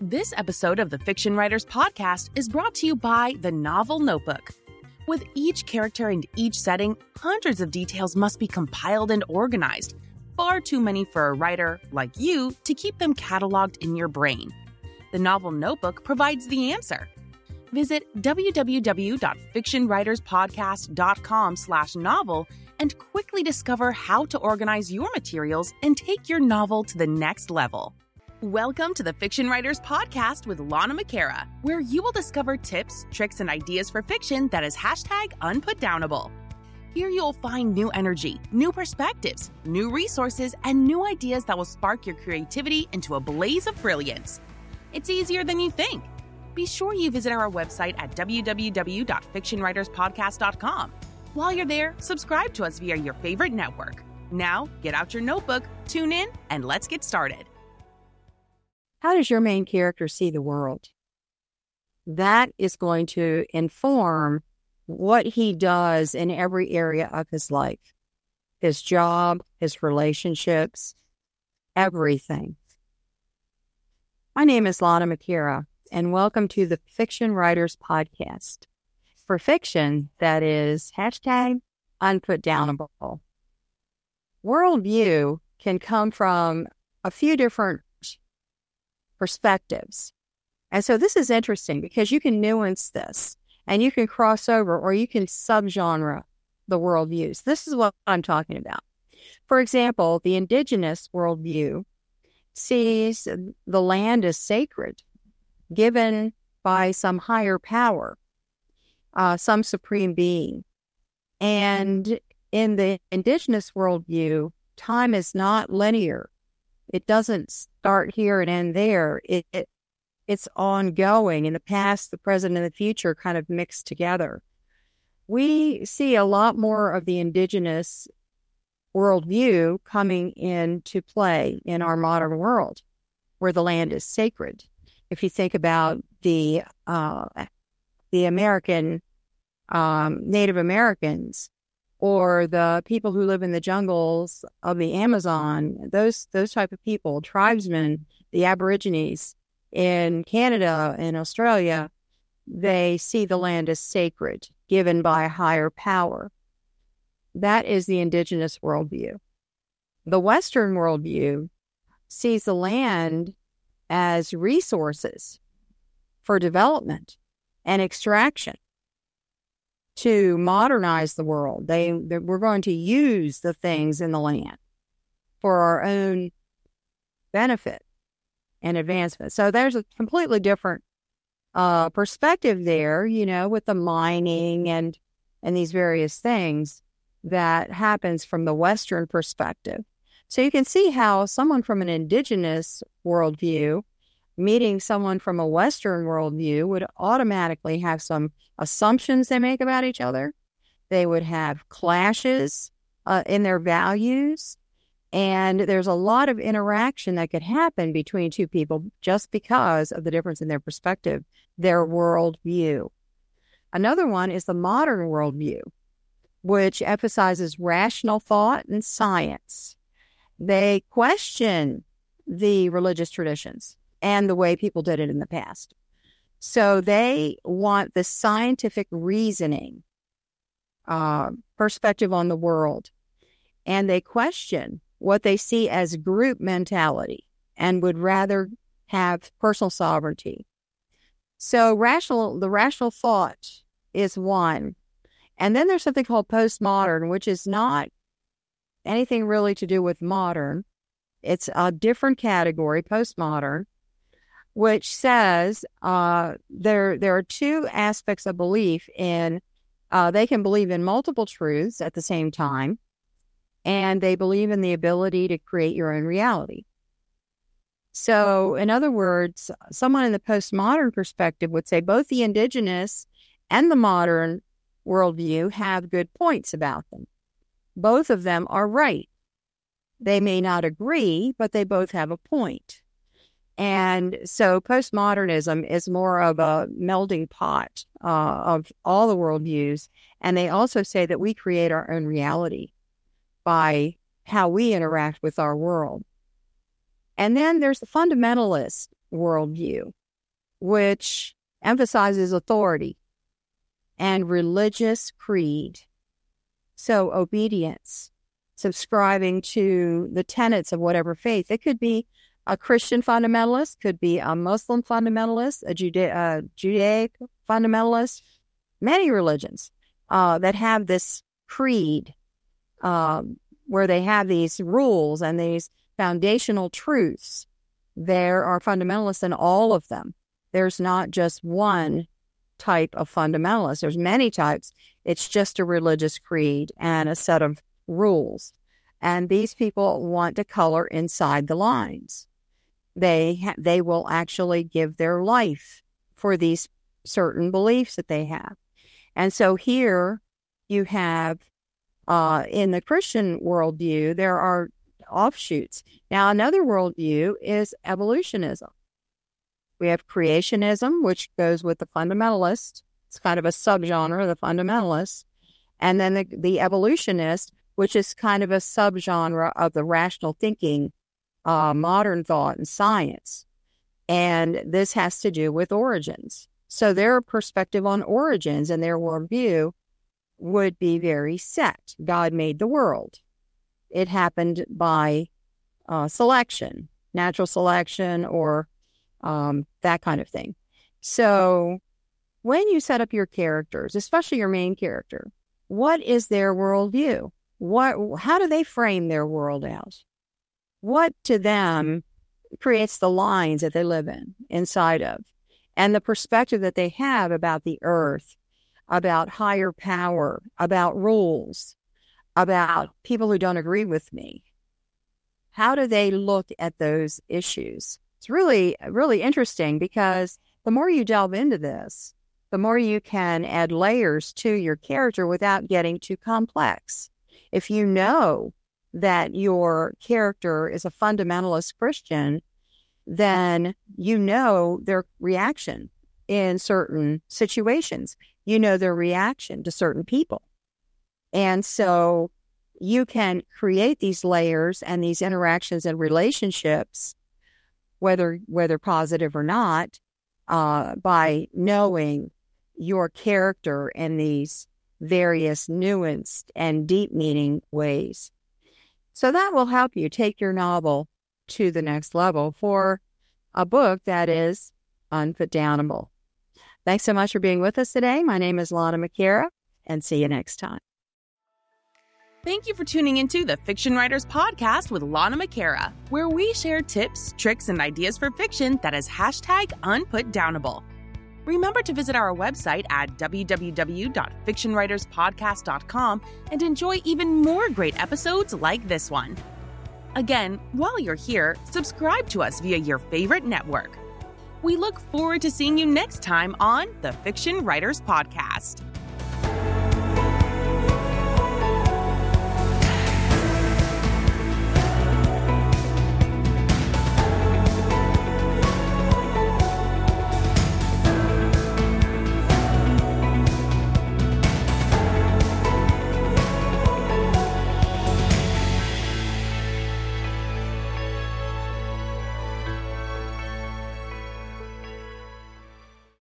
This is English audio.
This episode of the Fiction Writers Podcast is brought to you by The Novel Notebook. With each character and each setting, hundreds of details must be compiled and organized. Far too many for a writer, like you, to keep them cataloged in your brain. The Novel Notebook provides the answer. Visit www.fictionwriterspodcast.com slash novel and quickly discover how to organize your materials and take your novel to the next level. Welcome to the Fiction Writers Podcast with Lana McAra, where you will discover tips, tricks, and ideas for fiction that is hashtag unputdownable. Here you'll find new energy, new perspectives, new resources, and new ideas that will spark your creativity into a blaze of brilliance. It's easier than you think. Be sure you visit our website at www.fictionwriterspodcast.com. While you're there, subscribe to us via your favorite network. Now, get out your notebook, tune in, and let's get started. How does your main character see the world? That is going to inform what he does in every area of his life his job, his relationships, everything. My name is Lana McAra, and welcome to the Fiction Writers Podcast. For fiction that is hashtag unputdownable. Worldview can come from a few different perspectives. And so this is interesting because you can nuance this and you can cross over or you can subgenre the worldviews. This is what I'm talking about. For example, the indigenous worldview sees the land as sacred, given by some higher power, uh, some supreme being. And in the indigenous worldview, time is not linear. It doesn't start here and end there. It, it it's ongoing in the past, the present, and the future kind of mixed together. We see a lot more of the indigenous worldview coming into play in our modern world, where the land is sacred. If you think about the uh, the American um, Native Americans, or the people who live in the jungles of the Amazon, those those type of people, tribesmen, the Aborigines in Canada and Australia, they see the land as sacred, given by a higher power. That is the indigenous worldview. The Western worldview sees the land as resources for development and extraction to modernize the world. They, they we're going to use the things in the land for our own benefit and advancement. So there's a completely different uh, perspective there, you know, with the mining and and these various things that happens from the Western perspective. So you can see how someone from an indigenous worldview meeting someone from a Western worldview would automatically have some assumptions they make about each other. They would have clashes uh, in their values. And there's a lot of interaction that could happen between two people just because of the difference in their perspective, their worldview. Another one is the modern worldview, which emphasizes rational thought and science. They question the religious traditions and the way people did it in the past. So they want the scientific reasoning uh, perspective on the world. And they question what they see as group mentality and would rather have personal sovereignty. So rational, the rational thought is one. And then there's something called postmodern, which is not anything really to do with modern. It's a different category, postmodern, which says uh, there there are two aspects of belief in uh, they can believe in multiple truths at the same time, and they believe in the ability to create your own reality. So, in other words, someone in the postmodern perspective would say both the indigenous and the modern worldview have good points about them. Both of them are right. They may not agree, but they both have a point. And so postmodernism is more of a melding pot uh, of all the worldviews. And they also say that we create our own reality by how we interact with our world. And then there's the fundamentalist worldview, which emphasizes authority and religious creed. So, obedience, subscribing to the tenets of whatever faith. It could be a Christian fundamentalist, could be a Muslim fundamentalist, a Juda- uh, Judaic fundamentalist, many religions uh, that have this creed um, where they have these rules and these foundational truths. There are fundamentalists in all of them. There's not just one type of fundamentalist. There's many types. It's just a religious creed and a set of rules. And these people want to color inside the lines. They ha- they will actually give their life for these certain beliefs that they have. And so here you have uh, in the Christian worldview, there are offshoots. Now, another worldview is evolutionism. We have creationism, which goes with the fundamentalist. It's kind of a subgenre of the fundamentalist. And then the, the evolutionist, which is kind of a subgenre of the rational thinking, uh, modern thought and science. And this has to do with origins. So their perspective on origins and their worldview would be very set. God made the world. It happened by uh, selection, natural selection, or um, that kind of thing. So when you set up your characters, especially your main character, what is their worldview? What, how do they frame their world out? What to them creates the lines that they live in, inside of, and the perspective that they have about the earth, about higher power, about rules, about people who don't agree with me. How do they look at those issues? It's really, really interesting because the more you delve into this, the more you can add layers to your character without getting too complex. If you know that your character is a fundamentalist Christian, then you know their reaction in certain situations. You know their reaction to certain people. And so you can create these layers and these interactions and relationships whether whether positive or not, uh, by knowing your character in these various nuanced and deep meaning ways. So that will help you take your novel to the next level for a book that is unputdownable. Thanks so much for being with us today. My name is Lana McAra, and see you next time. Thank you for tuning into the Fiction Writers Podcast with Lana McAra, where we share tips, tricks, and ideas for fiction that is hashtag unputdownable. Remember to visit our website at www.fictionwriterspodcast.com and enjoy even more great episodes like this one. Again, while you're here, subscribe to us via your favorite network. We look forward to seeing you next time on the Fiction Writers Podcast.